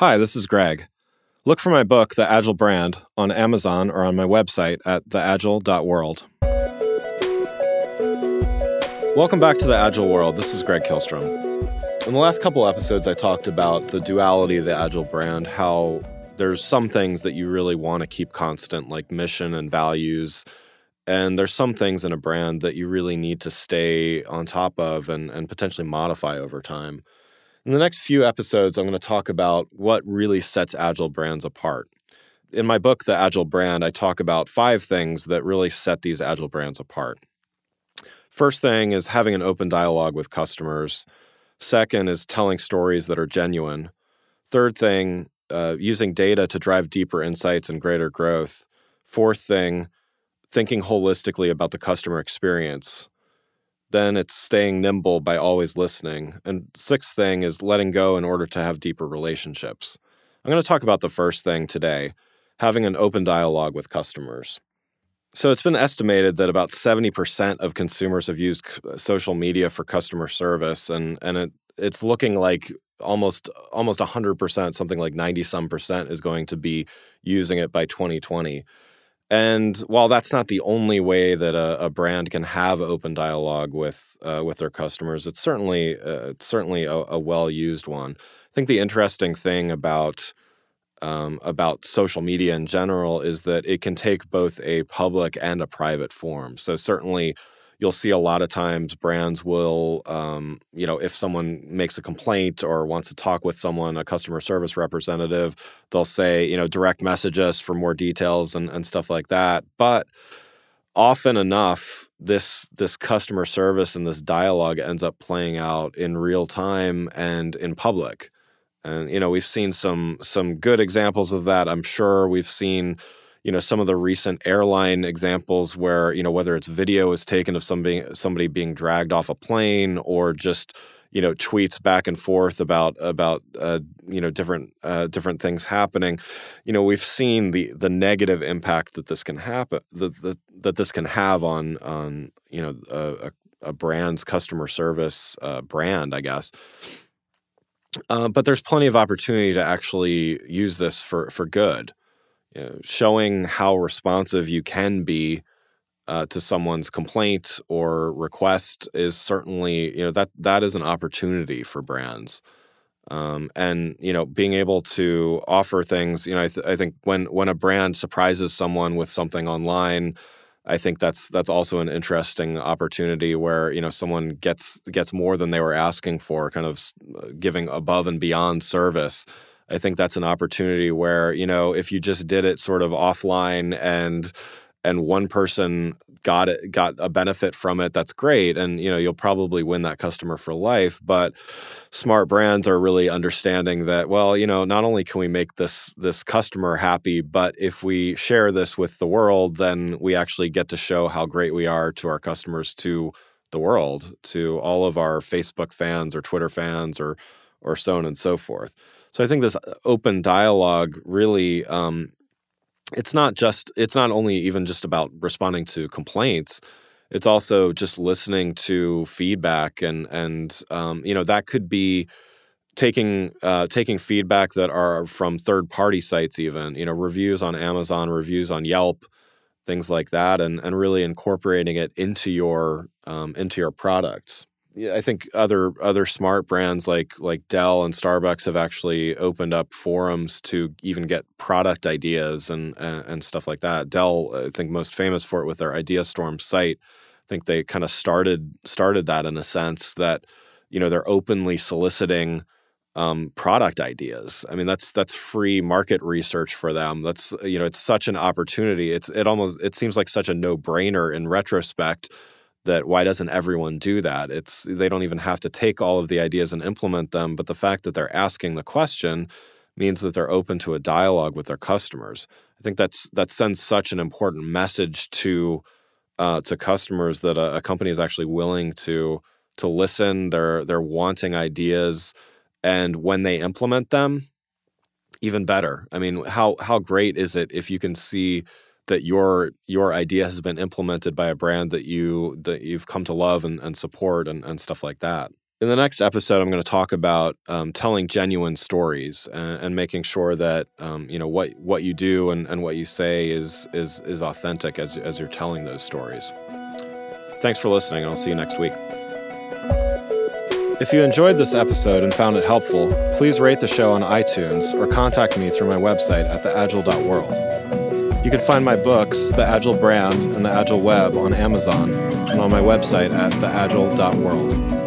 Hi, this is Greg. Look for my book, The Agile Brand, on Amazon or on my website at theagile.world. Welcome back to the Agile World. This is Greg Kihlstrom. In the last couple episodes, I talked about the duality of the Agile brand, how there's some things that you really want to keep constant, like mission and values. And there's some things in a brand that you really need to stay on top of and, and potentially modify over time. In the next few episodes, I'm going to talk about what really sets Agile brands apart. In my book, The Agile Brand, I talk about five things that really set these Agile brands apart. First thing is having an open dialogue with customers. Second is telling stories that are genuine. Third thing, uh, using data to drive deeper insights and greater growth. Fourth thing, thinking holistically about the customer experience. Then it's staying nimble by always listening. And sixth thing is letting go in order to have deeper relationships. I'm going to talk about the first thing today having an open dialogue with customers. So it's been estimated that about 70% of consumers have used uh, social media for customer service and and it it's looking like almost almost 100%, something like 90 some percent is going to be using it by 2020. And while that's not the only way that a, a brand can have open dialogue with uh, with their customers, it's certainly uh, it's certainly a, a well used one. I think the interesting thing about um, about social media in general is that it can take both a public and a private form. So certainly you'll see a lot of times brands will um, you know if someone makes a complaint or wants to talk with someone a customer service representative they'll say you know direct message us for more details and, and stuff like that but often enough this this customer service and this dialogue ends up playing out in real time and in public and you know we've seen some some good examples of that i'm sure. We've seen you know some of the recent airline examples where you know whether it's video is taken of somebody somebody being dragged off a plane or just you know tweets back and forth about about uh, you know different uh, different things happening you know we've seen the the negative impact that this can happen that that, that this can have on on you know a, a brand's customer service uh, brand i guess. Uh, but there's plenty of opportunity to actually use this for for good you know, showing how responsive you can be uh, to someone's complaint or request is certainly you know that that is an opportunity for brands. Um, and you know being able to offer things you know I, th- I think when when a brand surprises someone with something online I think that's that's also an interesting opportunity where you know someone gets gets more than they were asking for kind of uh, giving above and beyond service I think that's an opportunity where, you know, if you just did it sort of offline and and one person got it got a benefit from it that's great. And you know you'll probably win that customer for life. But smart brands are really understanding that well you know not only can we make this this customer happy but if we share this with the world then we actually get to show how great we are to our customers to the world to all of our Facebook fans or Twitter fans or or so on and so forth. So I think this uh, open dialogue really um, it's not just it's not only even just about responding to complaints it's also just listening to feedback and and um, you know that could be taking uh, taking feedback that are from third party sites even you know reviews on amazon reviews on yelp things like that and and really incorporating it into your um, into your products I think other other smart brands like like Dell and Starbucks have actually opened up forums to even get product ideas and and, and stuff like that. Dell, I think, most famous for it with their IdeaStorm site. I think they kind of started started that in a sense that you know they're openly soliciting um, product ideas. I mean, that's that's free market research for them. That's you know, it's such an opportunity. It's it almost it seems like such a no brainer in retrospect that why doesn't everyone do that? It's they don't even have to take all of the ideas and implement them but the fact that they're asking the question means that they're open to a dialogue with their customers. I think that's that sends such an important message to uh, to customers that a, a company is actually willing to to listen. They're they're wanting ideas and when they implement them even better. I mean how how great is it if you can see that your your idea has been implemented by a brand that you that you've come to love and, and support and, and stuff like that In the next episode, I'm going to talk about um, telling genuine stories and, and making sure that um, you know what what you do and, and what you say is is is authentic as as you're telling those stories. Thanks for listening, and I'll see you next week. If you enjoyed this episode and found it helpful, please rate the show on iTunes or contact me through my website at theagile.world. You can find my books, The Agile Brand and The Agile Web, on Amazon and on my website at theagile.world.